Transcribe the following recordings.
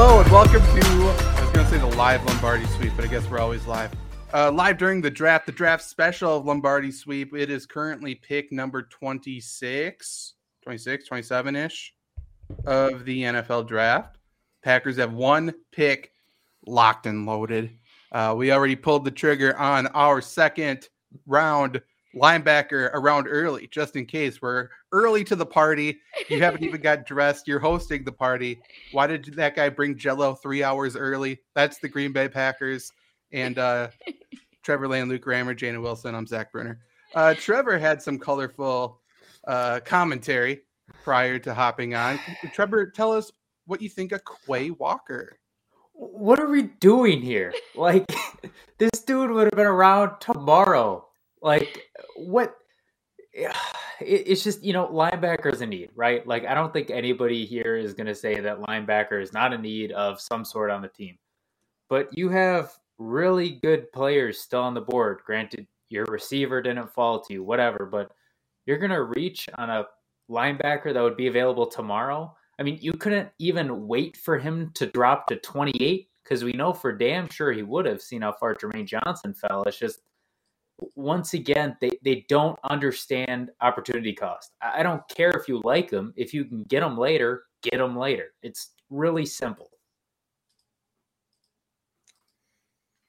Hello and welcome to I was gonna say the live Lombardi sweep, but I guess we're always live. Uh, live during the draft, the draft special of Lombardi sweep. It is currently pick number 26, 26, 27 ish of the NFL draft. Packers have one pick locked and loaded. Uh, we already pulled the trigger on our second round linebacker around early, just in case we're early to the party. You haven't even got dressed. You're hosting the party. Why did that guy bring Jello three hours early? That's the Green Bay Packers and uh, Trevor Lane, Luke Rammer, Jana Wilson. I'm Zach Brunner. Uh, Trevor had some colorful uh, commentary prior to hopping on. Trevor, tell us what you think of Quay Walker. What are we doing here? Like, this dude would have been around tomorrow. Like, what? It's just, you know, linebacker is a need, right? Like, I don't think anybody here is going to say that linebacker is not a need of some sort on the team. But you have really good players still on the board. Granted, your receiver didn't fall to you, whatever, but you're going to reach on a linebacker that would be available tomorrow. I mean, you couldn't even wait for him to drop to 28 because we know for damn sure he would have seen how far Jermaine Johnson fell. It's just once again, they, they don't understand opportunity cost. I don't care if you like them. If you can get them later, get them later. It's really simple.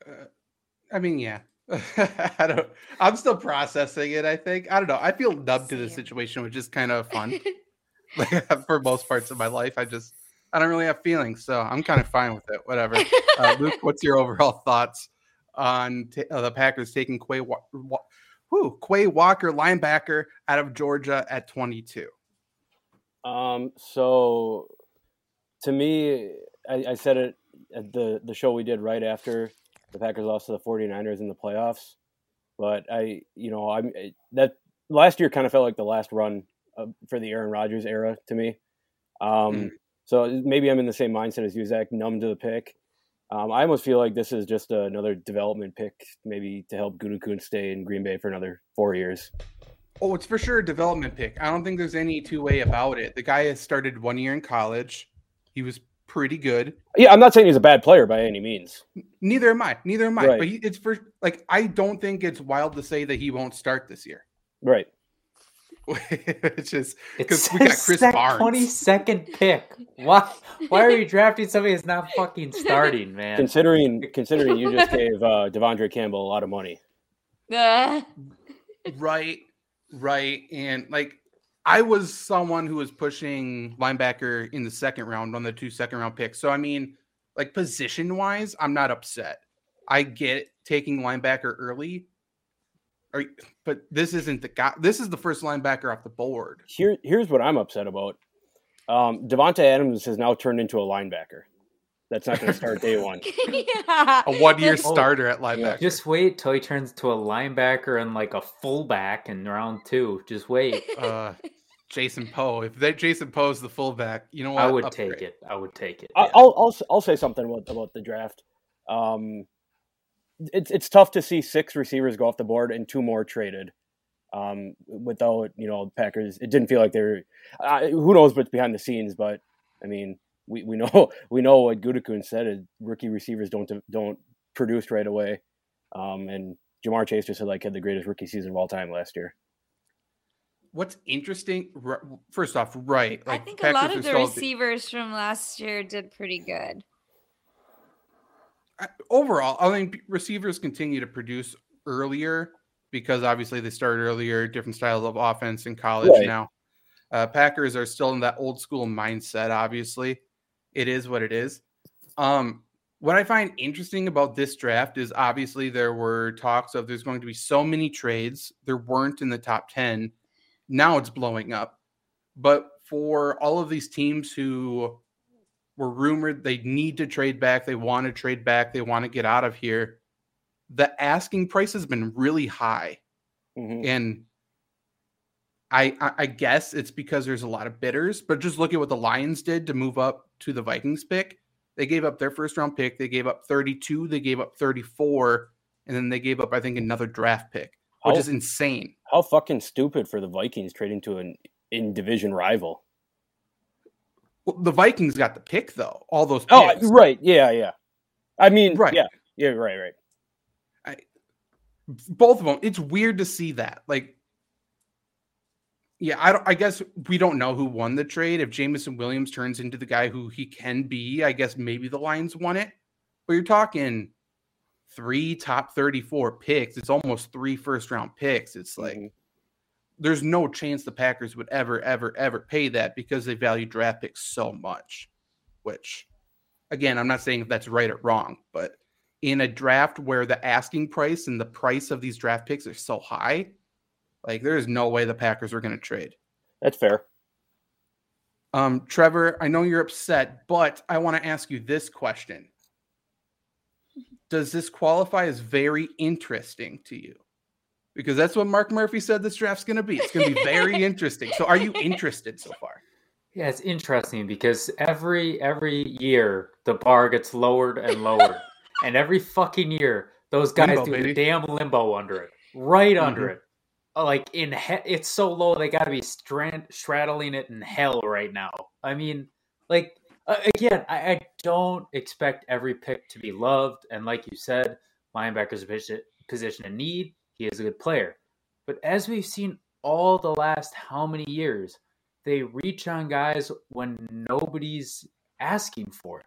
Uh, I mean, yeah. I don't. I'm still processing it. I think. I don't know. I feel numb to the situation, which is kind of fun. like for most parts of my life, I just I don't really have feelings, so I'm kind of fine with it. Whatever. Uh, Luke, what's your overall thoughts on ta- uh, the Packers taking Quay, Wa- Wa- whew, Quay Walker, linebacker out of Georgia at 22? Um, so to me, I, I said it at the, the show we did right after the Packers lost to the 49ers in the playoffs. But I, you know, I'm that last year kind of felt like the last run of, for the Aaron Rodgers era to me. Um, Mm. So maybe I'm in the same mindset as you, Zach, numb to the pick. Um, I almost feel like this is just another development pick, maybe to help Gutekunst stay in Green Bay for another four years. Oh, it's for sure a development pick. I don't think there's any two way about it. The guy has started one year in college. He was pretty good. Yeah, I'm not saying he's a bad player by any means. Neither am I. Neither am I. Right. But he, it's for like I don't think it's wild to say that he won't start this year. Right. It's just It because we got Chris that Barnes. 22nd pick. Why, why are you drafting somebody that's not fucking starting, man? Considering considering you just gave uh, Devondre Campbell a lot of money. Right, right. And like I was someone who was pushing linebacker in the second round on the two second round picks. So I mean, like position wise, I'm not upset. I get taking linebacker early. Or, but this isn't the guy. This is the first linebacker off the board. Here, here's what I'm upset about. Um, Davante Adams has now turned into a linebacker. That's not going to start day one. yeah. A one year Oh, starter at linebacker. Just wait till he turns to a linebacker and like a fullback in round two. Just wait. uh, Jason Poe. If that Jason Poe's the fullback, you know what? I would Upgrade. take it. I would take it. I- yeah. I'll, I'll I'll say something about about the draft. Um, it's it's tough to see six receivers go off the board and two more traded. Um, without you know Packers, it didn't feel like they're. Uh, who knows what's behind the scenes? But I mean, we, we know we know what Gutekunst said. is Rookie receivers don't don't produce right away. Um, and Ja'Marr Chase just said like had the greatest rookie season of all time last year. What's interesting? r- First off, right? I Like think a lot Packers of the still- receivers from last year did pretty good. Overall, I think receivers continue to produce earlier because obviously they started earlier, different styles of offense in college Right. now. Uh, Packers are still in that old school mindset. Obviously, it is what it is. Um, what I find interesting about this draft is obviously there were talks of there's going to be so many trades. There weren't in the top 10. Now it's blowing up. But for all of these teams who were rumored they need to trade back, they want to trade back, they want to get out of here, the asking price has been really high. Mhm. And I, I guess it's because there's a lot of bidders, but just look at what the Lions did to move up to the Vikings pick. They gave up their first round pick, they gave up 32, they gave up 34, and then they gave up, I think, another draft pick, which is insane. How fucking stupid for the Vikings trading to an in division rival. The Vikings got the pick though, all those picks. Oh, right. Yeah, yeah. I mean, Right. yeah, yeah, right, right. both of them. It's weird to see that. Like, yeah, I don't. I guess we don't know who won the trade. If Jameson Williams turns into the guy who he can be, I guess maybe the Lions won it. But you're talking three top 34 picks. It's almost three first round picks. It's like Mhm. There's no chance the Packers would ever, ever, ever pay that because they value draft picks so much. Which, again, I'm not saying if that's right or wrong, but in a draft where the asking price and the price of these draft picks are so high, like there is no way the Packers are going to trade. That's fair. Um, Trevor, I know you're upset, but I want to ask you this question. Does this qualify as very interesting to you? Because that's what Mark Murphy said this draft's going to be. It's going to be very interesting. So, are you interested so far? Yeah, it's interesting because every every year the bar gets lowered and lowered, and every fucking year those guys Limbo, do baby. the damn limbo under it, right under Mhm. it. Like in he- it's so low they got to be strand- straddling it in hell right now. I mean, like uh, again, I, I don't expect every pick to be loved, and like you said, linebacker's a position position in need. He is a good player, but as we've seen all the last how many years they reach on guys when nobody's asking for it.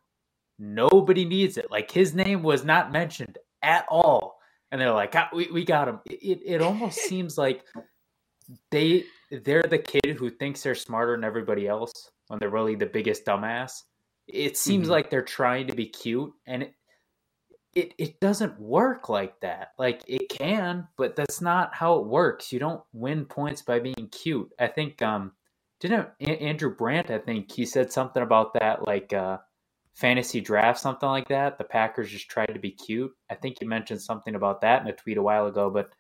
Nobody needs it. Like his name was not mentioned at all. And they're like, "Ah, we, we got him. It, it almost seems like they they're the kid who thinks they're smarter than everybody else when they're really the biggest dumbass. It seems Mhm. like they're trying to be cute and it, it doesn't work like that. Like it can, but that's not how it works. You don't win points by being cute. I think um didn't Andrew Brandt, I think he said something about that like uh fantasy draft something like that. The Packers just tried to be cute. I think he mentioned something about that in a tweet a while ago, but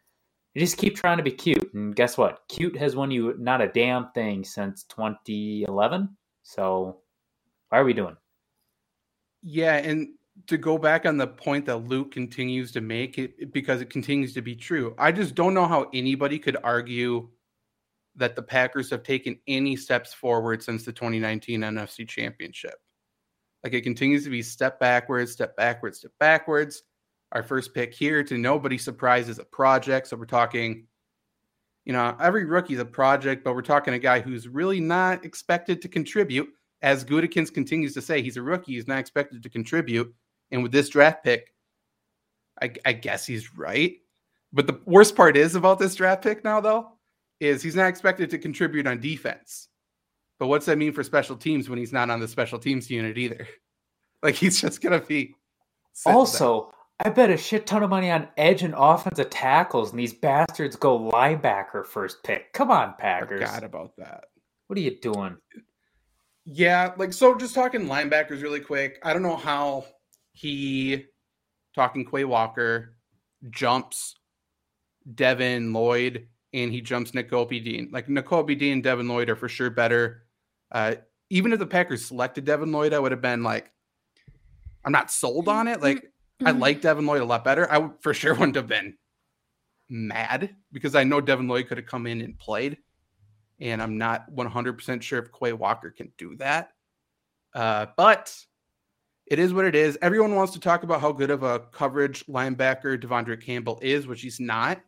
you just keep trying to be cute and guess what? Cute has won you not a damn thing since 2011. So why are we doing? Yeah, and to go back on the point that Luke continues to make it because it continues to be true. I just don't know how anybody could argue that the Packers have taken any steps forward since the 2019 NFC Championship. Like it continues to be step backwards, step backwards, step backwards. Our first pick here to nobody surprises a project. So we're talking, you know, every rookie's a project, but we're talking a guy who's really not expected to contribute as Gutekunst continues to say, he's a rookie. He's not expected to contribute. And with this draft pick, I, I guess he's right. But the worst part is about this draft pick now, though, is he's not expected to contribute on defense. But what's that mean for special teams when he's not on the special teams unit either? Like he's just gonna be. sitting there. Also, I bet a shit ton of money on edge and offensive tackles, and these bastards go linebacker first pick. Come on, Packers. forgot about that. What are you doing? Yeah, like so just talking linebackers really quick. I don't know how he talking Quay Walker jumps Devin Lloyd and he jumps Nakobe Dean. Like Nakobe Dean and Devin Lloyd are for sure better. Uh even if the Packers selected Devin Lloyd, I would have been like, I'm not sold on it. Like I like Devin Lloyd a lot better. I would for sure wouldn't have been mad because I know Devin Lloyd could have come in and played. And I'm not 100% sure if Quay Walker can do that. Uh, but it is what it is. Everyone wants to talk about how good of a coverage linebacker Devondre Campbell is, which he's not.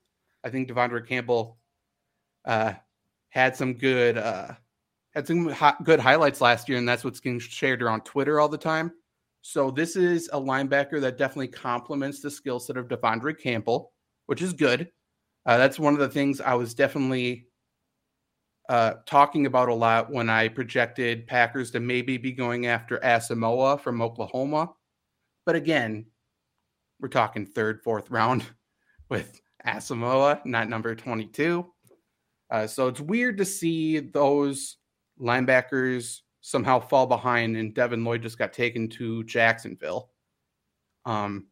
I think Devondre Campbell uh, had some good uh, had some hot, good highlights last year, and that's what's getting shared around Twitter all the time. So this is a linebacker that definitely complements the skill set of Devondre Campbell, which is good. Uh, that's one of the things I was definitely uh, talking about a lot when I projected Packers to maybe be going after Asamoah from Oklahoma But again, we're talking third, fourth round with Asamoah, not number 22. Uh, so it's weird to see those linebackers somehow fall behind, and Devin Lloyd just got taken to Jacksonville. Um,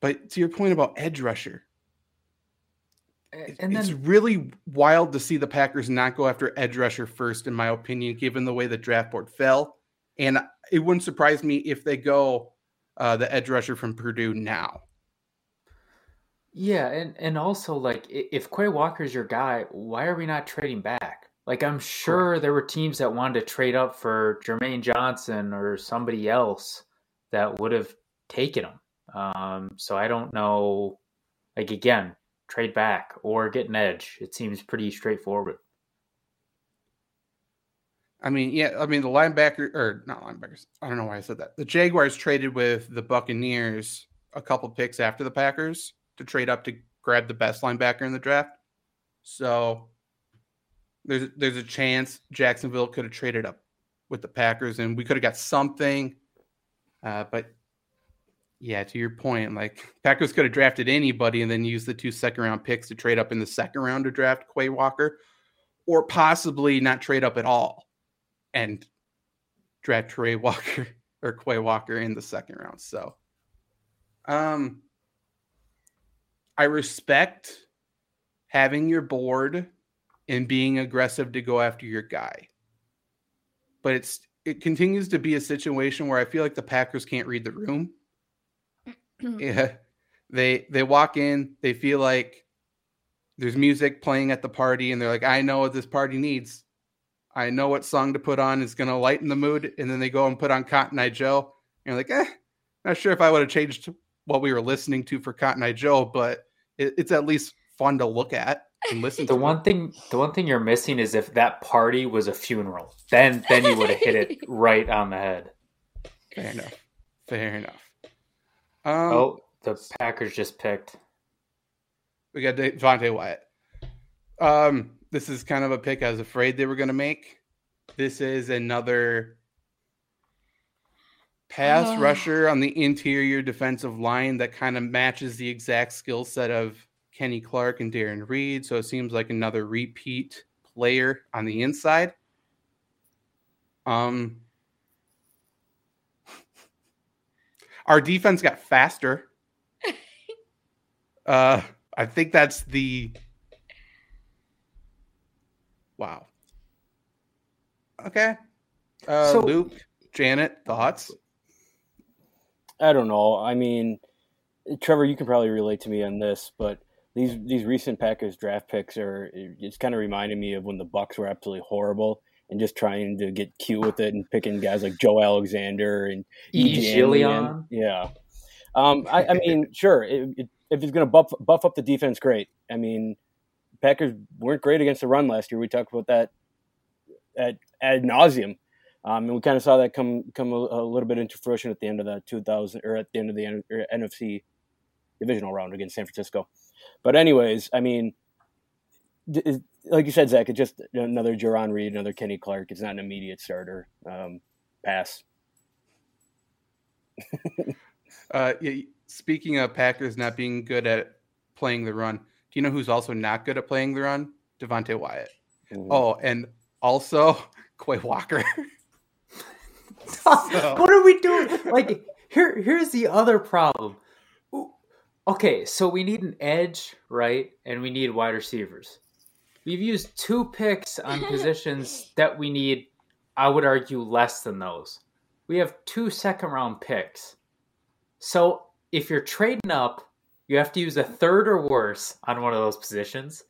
but to your point about edge rusher, And it's really wild to see the Packers not go after edge rusher first, in my opinion, given the way the draft board fell. And it wouldn't surprise me if they go uh, the edge rusher from Purdue now. Yeah, and and also like if Quay Walker's your guy, why are we not trading back? Like I'm sure there were teams that wanted to trade up for Jermaine Johnson or somebody else that would have taken him. Um, so I don't know. Like again, trade back or get an edge. It seems pretty straightforward. I mean, yeah, I mean the linebacker or not linebackers. I don't know why I said that. The Jaguars traded with the Buccaneers a couple picks after the Packers to trade up to grab the best linebacker in the draft. So there's there's a chance Jacksonville could have traded up with the Packers and we could have got something. Uh, but yeah, to your point, like Packers could have drafted anybody and then used the two second round picks to trade up in the second round to draft Quay Walker, or possibly not trade up at all and draft Trey Walker or Quay Walker in the second round. So, um, I respect having your board and being aggressive to go after your guy, but it's it continues to be a situation where I feel like the Packers can't read the room. yeah, they they walk in, they feel like there's music playing at the party, and they're like, I know what this party needs. I know what song to put on is going to lighten the mood. And then they go and put on Cotton Eye Joe. And you're like, eh, not sure if I would have changed what we were listening to for Cotton Eye Joe, but it, it's at least fun to look at and listen The to. one thing, the one thing you're missing is if that party was a funeral, then then you would have hit it right on the head. Fair enough. Fair enough. Um, Oh, the Packers just picked. we got Devonte Wyatt. Um, this is kind of a pick I was afraid they were going to make. This is another pass Ugh. rusher on the interior defensive line that kind of matches the exact skill set of Kenny Clark and Jarran Reed. So it seems like another repeat player on the inside. Um, our defense got faster. Uh, I think that's the wow. Okay. Uh, So- Luke, Janet, thoughts? I don't know. I mean, Trevor, you can probably relate to me on this, but these these recent Packers draft picks are it's kind of reminding me of when the Bucks were absolutely horrible and just trying to get cute with it and picking guys like Joe Alexander and E. Gillian. Yeah. Um, I, I mean, sure. It, it, if it's going to buff buff up the defense, great. I mean, Packers weren't great against the run last year. We talked about that at ad nauseum. Um, and we kind of saw that come come a, a little bit into fruition at the end of the 2000 or at the end of the N- NFC divisional round against San Francisco. But anyways, I mean, is- like you said, Zach, it's just another Jarran Reed, another Kenny Clark. It's not an immediate starter. Um, pass. Uh, yeah, speaking of Packers not being good at playing the run, do you know who's also not good at playing the run? Devonte Wyatt. Mhm. Oh, and also Quay Walker. what are we doing? Like here, here's the other problem. Okay, so we need an edge, right? And we need wide receivers. We've used two picks on positions that we need. I would argue less than those. We have two second round picks. So if you're trading up, you have to use a third or worse on one of those positions.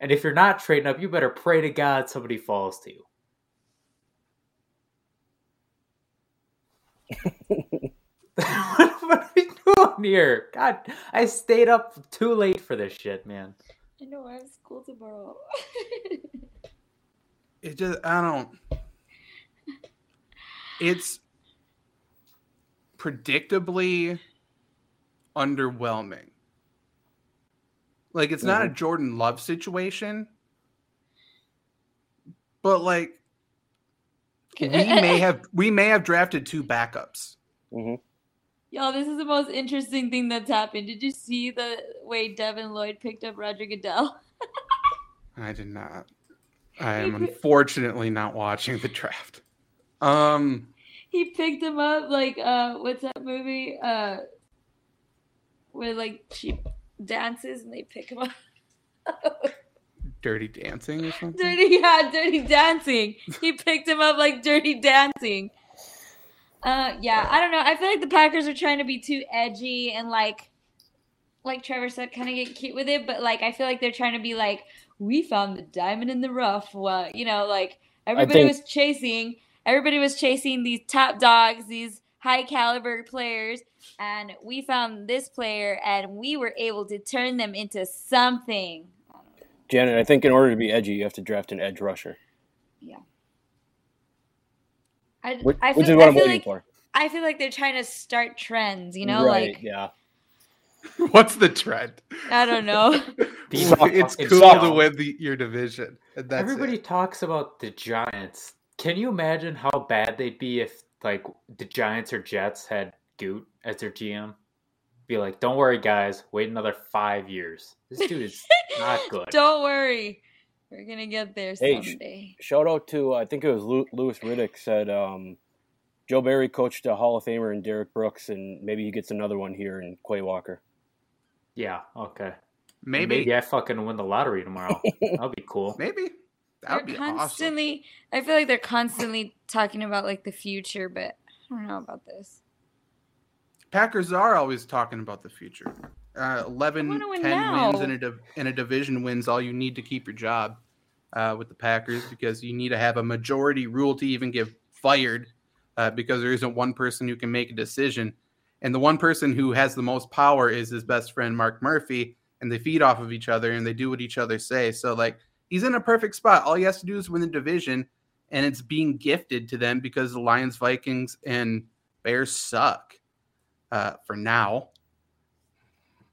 And if you're not trading up, you better pray to God somebody falls to you. what are we doing here? God, I stayed up too late for this shit, man. I know I have school tomorrow. it just I don't. It's predictably underwhelming. Like it's not a Jordan Love situation, but like we may have we may have drafted two backups. Mhm. Y'all, this is the most interesting thing that's happened. Did you see the way Devin Lloyd picked up Roger Goodell? I did not. I am unfortunately not watching the draft. Um, he picked him up like uh what's that movie? Uh where like she dances and they pick him up. Dirty Dancing or something. dirty yeah, dirty dancing. He picked him up like dirty dancing. Uh yeah, I don't know. I feel like the Packers are trying to be too edgy and like like Trevor said, kind of get cute with it, but like I feel like they're trying to be like, we found the diamond in the rough. Well, you know, like everybody think- was chasing, everybody was chasing these top dogs, these high caliber players, and we found this player, and we were able to turn them into something. Janet, I think in order to be edgy, you have to draft an edge rusher, I, which, I which feel, is what I I'm waiting like for. I feel like they're trying to start trends. You know, right? like yeah. What's the trend? I don't know. It's cool suck. to win the, your division. and That's Everybody it. talks about the Giants. Can you imagine how bad they'd be if like the Giants or Jets had Goot as their GM? Be like, don't worry, guys. Wait another five years. This dude is not good. don't worry, we're gonna get there Hey, sh- Shout out to I think it was Lew- Louis Riddick said um, Joe Barry coached a Hall of Famer in Derrick Brooks, and maybe he gets another one here in Quay Walker. Yeah. Okay. Maybe, Maybe I fucking win the lottery tomorrow. That'd be cool. maybe that would they're be awesome. constantly. I feel like they're constantly talking about like the future, but I don't know about this. Packers are always talking about the future. Uh, 11, 10 now. wins in a, div- in a division wins all you need to keep your job uh, with the Packers because you need to have a majority rule to even get fired uh, because there isn't one person who can make a decision. And the one person who has the most power is his best friend, Mark Murphy, and they feed off of each other and they do what each other say. So, like, he's in a perfect spot. All he has to do is win the division, and it's being gifted to them because the Lions, Vikings, and Bears suck uh, for now.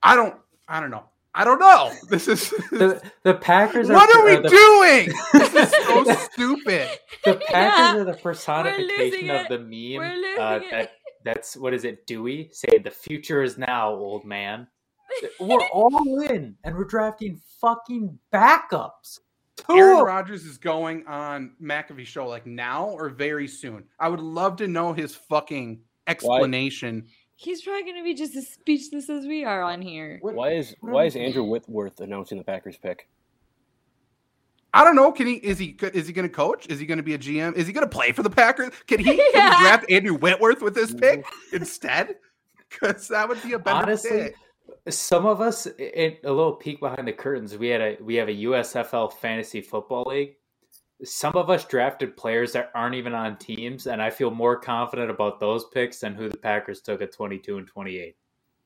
I don't. I don't know. I don't know. This is. The the Packers are what are we the, doing? This is so stupid. The Packers Yeah, are the personification of the meme. We're losing uh, it. that that's what is it? Dewey say the future is now, old man. We're all in, and we're drafting fucking backups. Two Aaron Rodgers is going on McAfee show like now or very soon. I would love to know his fucking explanation. He's probably gonna be just as speechless as we are on here. What- Why is what why is Andrew Whitworth announcing the Packers pick? I don't know. Can he? Is he? Is he going to coach? Is he going to be a GM? Is he going to play for the Packers? Can he, can he draft Andrew Whitworth with this pick instead? Because that would be a better Honestly, pick. some of us, in a little peek behind the curtains, we had a we have a USFL fantasy football league. Some of us drafted players that aren't even on teams, and I feel more confident about those picks than who the Packers took at twenty two and twenty eight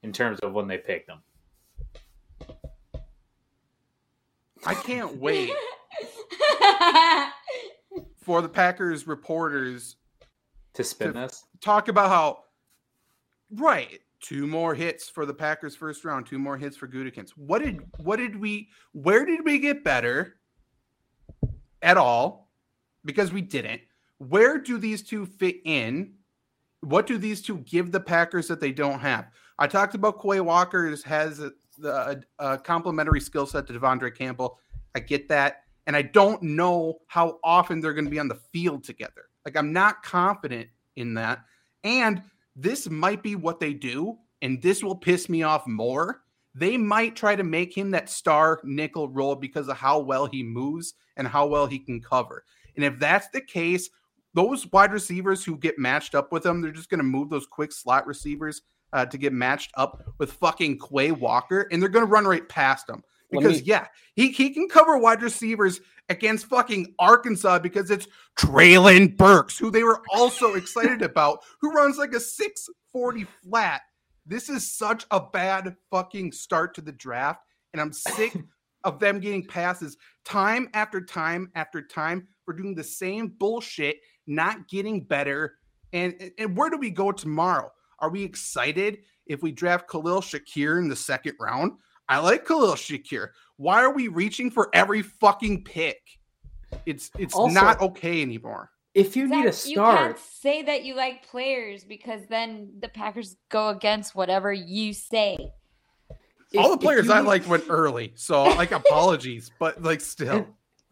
in terms of when they picked them. I can't wait for the Packers reporters To spin To- this, talk about how right two more hits for the Packers first round, two more hits for Gutekunst. What did what did we where did we get better at all? Because we didn't. Where do these two fit in? What do these two give the Packers that they don't have? I talked about Quay Walker is- has a, the, a complementary skill set to Devondre Campbell. I get that. And I don't know how often they're going to be on the field together. Like, I'm not confident in that. And this might be what they do. And this will piss me off more. They might try to make him that star nickel role because of how well he moves and how well he can cover. And if that's the case, those wide receivers who get matched up with him, they're just going to move those quick slot receivers uh, to get matched up with fucking Quay Walker, and they're going to run right past him. Because me- yeah, he, he can cover wide receivers against fucking Arkansas because it's Treylon Burks, who they were also excited about, who runs like a 640 flat. This is such a bad fucking start to the draft, and I'm sick of them getting passes time after time after time for doing the same bullshit, not getting better. And and where do we go tomorrow? Are we excited if we draft Khalil Shakir in the second round? I like Khalil Shakir. Why are we reaching for every fucking pick? It's it's Also- not okay anymore. If you need a Zach, You can't say that you like players because then the Packers go against whatever you say. All the if- if players I need- liked went early, so like apologies, but like still. And,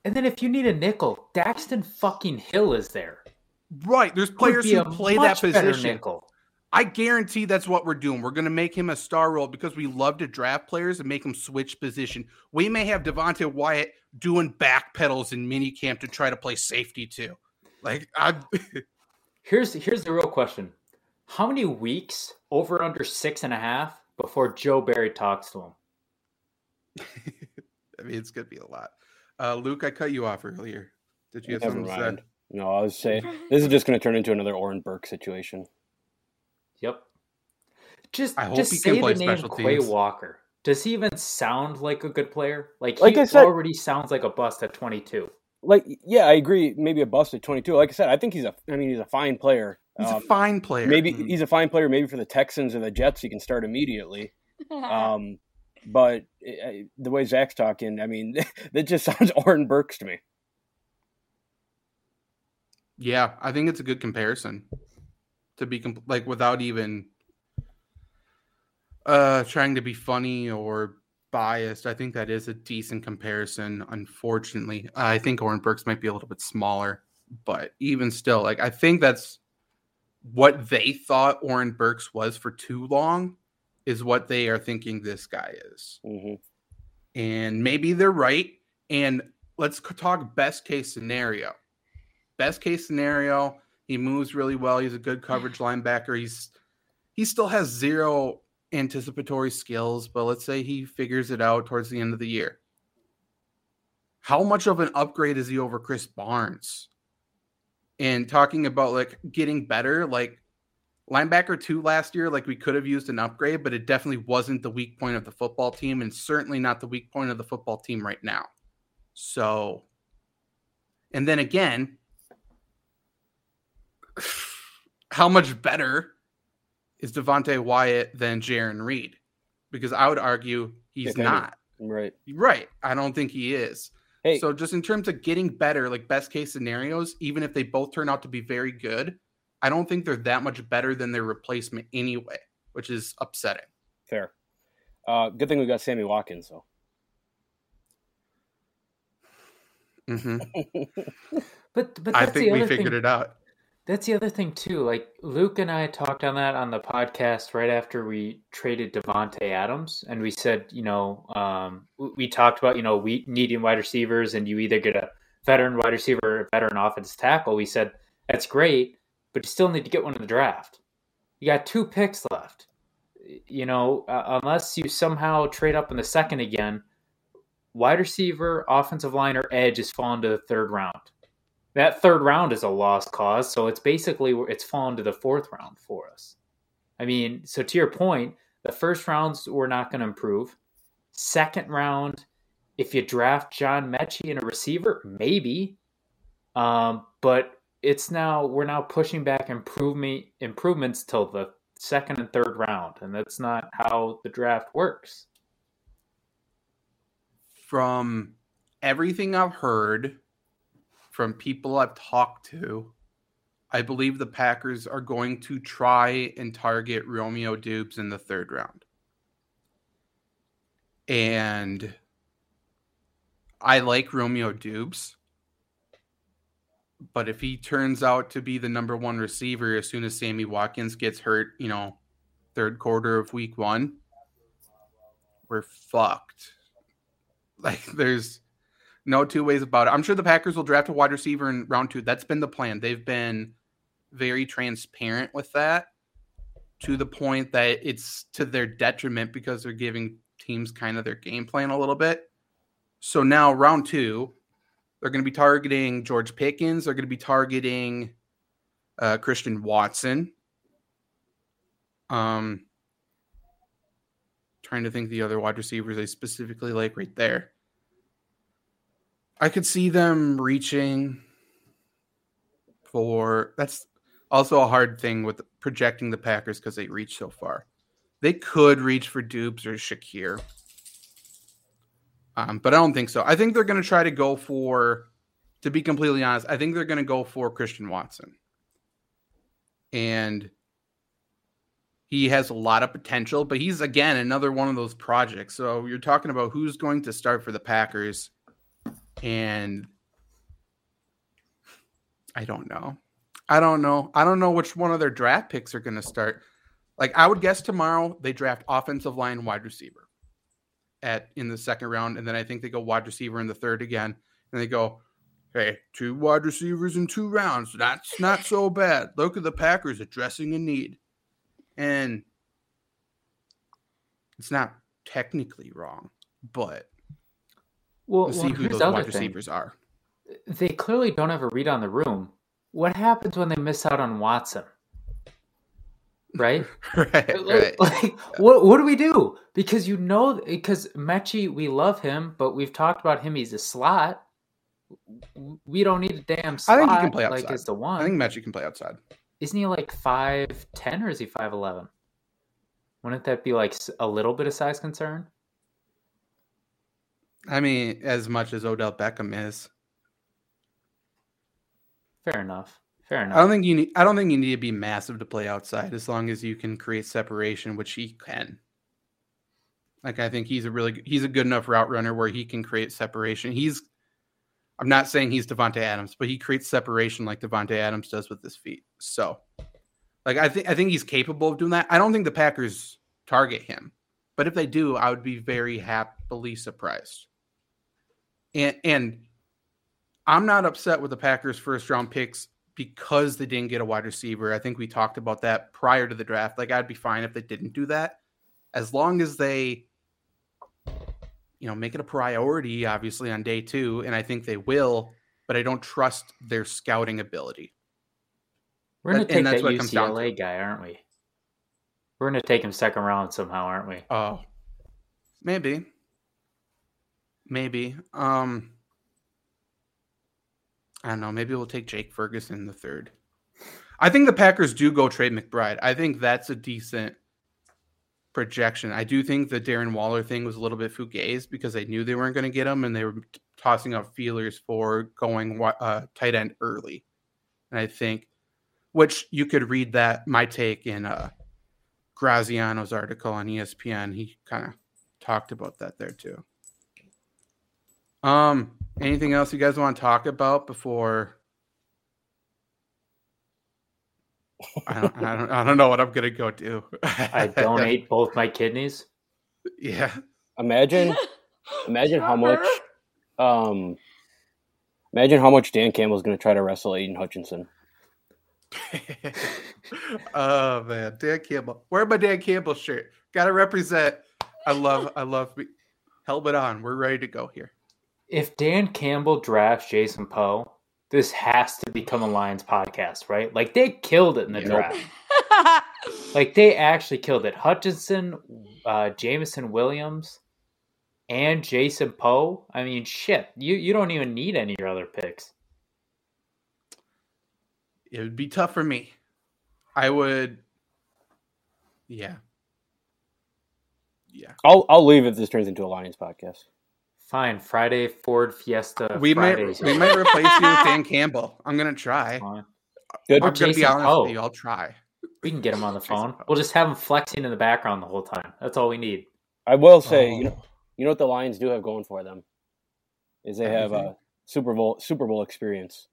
and then if you need a nickel, Daxton fucking Hill is there. Right, there's players who play that position. Nickel. I guarantee that's what we're doing. We're going to make him a star role because we love to draft players and make them switch position. We may have Devonte Wyatt doing back pedals in minicamp to try to play safety too. Like I, Here's here's the real question: How many weeks over under six and a half before Joe Barry talks to him? I mean, it's going to be a lot. Uh, Luke, I cut you off earlier. Did you have Never something to say? No, I was saying this is just going to turn into another Oren Burke situation. Yep. Just I hope just he say can play the name special Quay teams. Walker. Does he even sound like a good player? Like he Like I said- already sounds like a bust at 22. Like, yeah, I agree. Maybe a bust at 22. Like I said, I think he's a. I mean, he's a fine player. He's a Um, fine player. maybe Mhm. he's a fine player. Maybe for the Texans or the Jets, he can start immediately. Um, but uh, the way Zach's talking, I mean, that just sounds Oren Burks to me. Yeah, I think it's a good comparison. To be comp- like without even uh trying to be funny or biased, I think that is a decent comparison. Unfortunately, I think Oren Burks might be a little bit smaller, but even still, like I think that's what they thought Oren Burks was for too long is what they are thinking this guy is hmm and maybe they're right. And let's talk best case scenario. Best case scenario, he moves really well. He's a good coverage linebacker. He's he still has zero anticipatory skills, but let's say he figures it out towards the end of the year. How much of an upgrade is he over Krys Barnes? And talking about like getting better, like linebacker two last year, like we could have used an upgrade, but it definitely wasn't the weak point of the football team, and certainly not the weak point of the football team right now. So, and then again, how much better is Devonte Wyatt than Jarran Reed? Because I would argue he's If any. not. Right. Right. I don't think he is. Hey, So just in terms of getting better, like best case scenarios, even if they both turn out to be very good, I don't think they're that much better than their replacement anyway, which is upsetting. fair. Uh, good thing we got Sammy Watkins though. hmm But but I that's the think we figured thing. it out. That's the other thing too. Like Luke and I talked on that on the podcast right after we traded Davante Adams, and we said, you know, um, we, talked about you know we needing wide receivers, and you either get a veteran wide receiver or a veteran offensive tackle. We said that's great, but you still need to get one in the draft. You got two picks left. You know, uh, unless you somehow trade up in the second again, wide receiver, offensive line, or edge is falling to the third round that third round is a lost cause. So it's basically it's fallen to the fourth round for us. I mean, so to your point, the first rounds we're not going to improve. Second round, if you draft John Metchie and a receiver, maybe. Um, but it's now we're now pushing back improvement improvements till the second and third round, and that's not how the draft works. From everything I've heard, from people I've talked to, I believe the Packers are going to try and target Romeo Doubs in the third round. And I like Romeo Doubs. But if he turns out to be the number one receiver as soon as Sammy Watkins gets hurt, you know, third quarter of week one, we're fucked. Like there's no two ways about it. I'm sure the Packers will draft a wide receiver in round two. That's been the plan. They've been very transparent with that to the point that it's to their detriment because they're giving teams kind of their game plan a little bit. So now round two, they're going to be targeting George Pickens. They're going to be targeting uh, Christian Watson. Um, trying to think the other wide receivers I specifically like right there. I could see them reaching for that's also a hard thing with projecting the Packers because they reach so far. They could reach for Doubs or Shakir. Um, but I don't think so. I think they're going to try to go for to be completely honest, I think they're going to go for Christian Watson. And he has a lot of potential, but he's again another one of those projects. So you're talking about who's going to start for the Packers, and I don't know. I don't know. I don't know which one of their draft picks are going to start. Like I would guess tomorrow they draft offensive line wide receiver at in the second round, and then I think they go wide receiver in the third again, and they go, hey, two wide receivers in two rounds. That's not so bad. Look at the Packers addressing a need, and it's not technically wrong, but Well, we'll see well, who those the other thing. receivers are. They clearly don't have a read on the room. What happens when they miss out on Watson? Right? right, right. Like, like, what what do we do? Because you know, because Metchie, we love him, but we've talked about him. He's a slot. We don't need a damn I slot. think he can play like outside. as the one. I think Metchie can play outside. Isn't he like five ten or is he five eleven? Wouldn't that be like a little bit of size concern? I mean, as much as Odell Beckham is. Fair enough. Fair enough. I don't think you need. I don't think you need to be massive to play outside, as long as you can create separation, which he can. Like I think he's a really he's a good enough route runner where he can create separation. He's. I'm not saying he's Davante Adams, but he creates separation like Davante Adams does with his feet. So, like I think I think he's capable of doing that. I don't think the Packers target him, but if they do, I would be very happily surprised. And and I'm not upset with the Packers' first round picks because they didn't get a wide receiver. I think we talked about that prior to the draft. Like I'd be fine if they didn't do that, as long as they, you know, make it a priority. Obviously on day two, and I think they will. But I don't trust their scouting ability. We're gonna take that's that what it comes down UCLA guy, aren't we? We're gonna take him second round somehow, aren't we? Oh, maybe, maybe. Um, I don't know. Maybe we'll take Jake Ferguson in the third. I think the Packers do go Trey McBride. I think that's a decent projection. I do think the Darren Waller thing was a little bit fugazi because they knew they weren't going to get him and they were tossing out feelers for going uh, tight end early. And I think, which you could read that my take in uh, Graziano's article on ESPN. He kind of talked about that there too. Um, anything else you guys want to talk about before? I don't, I don't, I don't know what I'm gonna go do. I donate both my kidneys. yeah, Imagine, imagine how much, um, imagine how much Dan Campbell's going to try to wrestle Aidan Hutchinson. oh man, Dan Campbell. Wear my Dan Campbell shirt. Gotta represent. I love, I love. Helmet on. We're ready to go here. If Dan Campbell drafts Jason Poe, this has to become a Lions podcast, right? Like they killed it in the Yep. draft. Like they actually killed it. Hutchinson, uh, Jameson Williams, and Jason Poe. I mean, shit. You you don't even need any of your other picks. It would be tough for me. I would. Yeah. Yeah. I'll I'll leave if this turns into a Lions podcast. Fine, Friday Ford Fiesta. we might we might replace you with Dan Campbell. I'm gonna try. Good. I'm gonna be Jason honest Poe. with you. I'll try. We can get him on the Jason phone. We'll just have him flexing in the background the whole time. That's all we need. I will say, oh. you know, Oh. you know what the Lions do have going for them is they have a Super Bowl Super Bowl experience.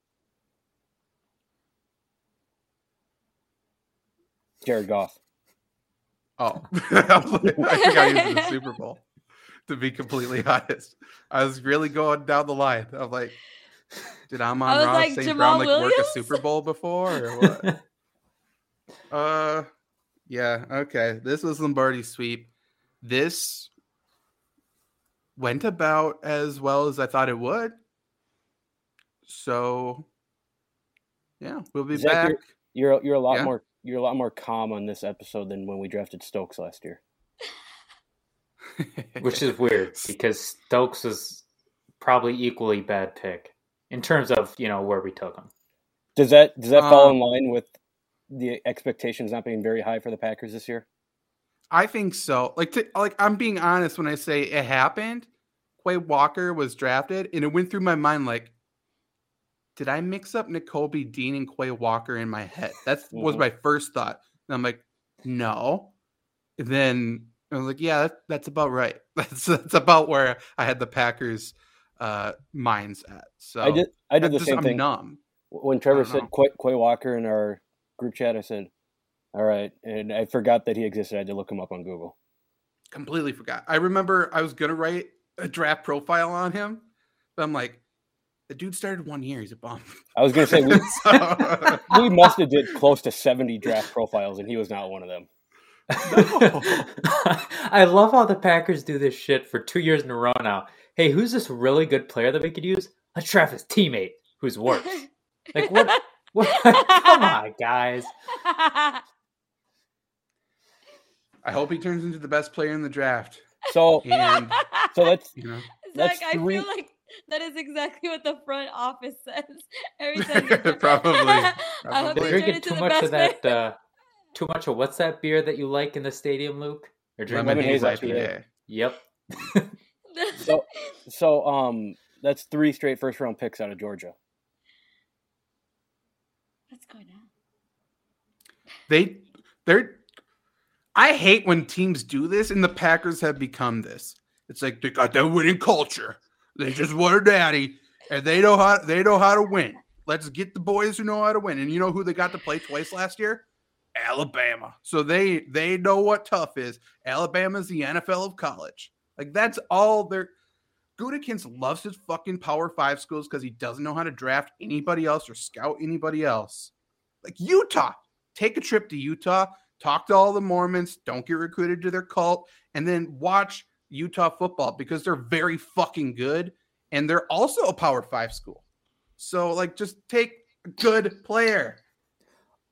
Jared Goff. Oh, I think I used the Super Bowl. To be completely honest, I was really going down the line. I'm like, did Amon I was Ross like, St. Jamal Brown like work Williams? a Super Bowl before or what? uh, yeah. Okay, this was Lombardi sweep. This went about as well as I thought it would. So, yeah, we'll be Zach, back. you're- You're you're a lot Yeah. more you're a lot more calm on this episode than when we drafted Stokes last year. Which is weird because Stokes was probably equally bad pick in terms of, you know, where we took him. Does that does that fall Um, in line with the expectations not being very high for the Packers this year? I think so. Like, to, like I'm being honest when I say it happened. Quay Walker was drafted, and it went through my mind like, did I mix up Nakobe Dean and Quay Walker in my head? That was Mhm. my first thought. And I'm like, no. And then I was like, yeah, that, that's about right. That's that's about where I had the Packers uh minds at. So I did. I did the just- same I'm thing numb. when Trevor said. Quay, Quay Walker in our group chat. I said, "All right," and I forgot that he existed. I had to look him up on Google. Completely forgot. I remember I was gonna write a draft profile on him, but I'm like, the dude started one year. He's a bum. I was gonna say we, So- we must have did close to seventy draft profiles, and he was not one of them. I love how the Packers do this shit for two years in a row now. Hey, who's this really good player that we could use? Let's draft his teammate, who's worse. Like what? what? Come on, guys. I hope he turns into the best player in the draft. So, And so that's you know, That's Zach, I three- feel like that is exactly what the front office says every time. you- Probably, I hope probably. they They're turn drinking into too the much best of that. Uh, too much of what's that beer that you like in the stadium, Luke? They're drinking. lemon haze haze IPA. Yep. so so um that's three straight first round picks out of Georgia. What's going on? They they're I hate when teams do this, and the Packers have become this. It's like they got that winning culture. They just want a daddy, and they know how they know how to win. Let's get the boys who know how to win. And you know who they got to play twice last year? Alabama. So they they know what tough is. Alabama's the NFL of college. Like that's all they're Gutekunst loves his fucking power five schools because he doesn't know how to draft anybody else or scout anybody else. Like Utah, take a trip to Utah, talk to all the Mormons, don't get recruited to their cult, and then watch Utah football because they're very fucking good and they're also a power five school. So, like, just take a good player.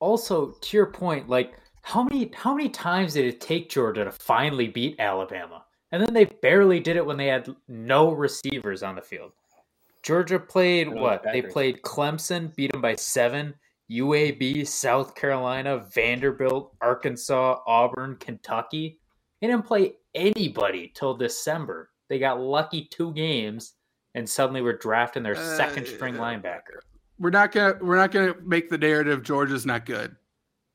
Also, to your point, like how many how many times did it take Georgia to finally beat Alabama? And then they barely did it when they had no receivers on the field. Georgia played And on the what? They played Clemson, beat them by seven. UAB, South Carolina, Vanderbilt, Arkansas, Auburn, Kentucky. They didn't play anybody till December. They got lucky two games and suddenly were drafting their second string Uh, linebacker. We're not gonna we're not gonna make the narrative Georgia's not good.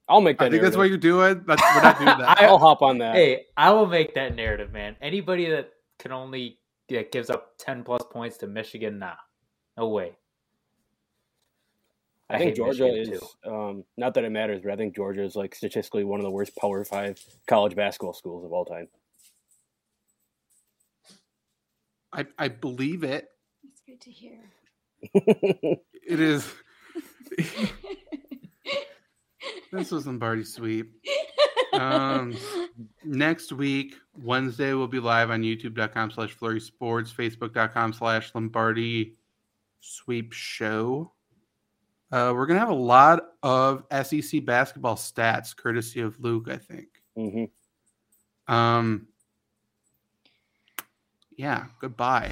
I'll make that. I think that's what you're doing. That's, we're not doing that. I'll hop on that. Hey, I will make that narrative, man. Anybody that can only that gives up ten plus points to Michigan, nah, no way. I, think Georgia Michigan, is um, not that it matters, but I think Georgia is like statistically one of the worst Power Five college basketball schools of all time. I, I believe it. It's good to hear. It is. this was Lombardi sweep. Um, next week, Wednesday, we'll be live on youtube.com slash flurry sports, facebook.com slash Lombardi sweep show. Uh, we're going to have a lot of SEC basketball stats, courtesy of Luke, I think. hmm Um, yeah, goodbye.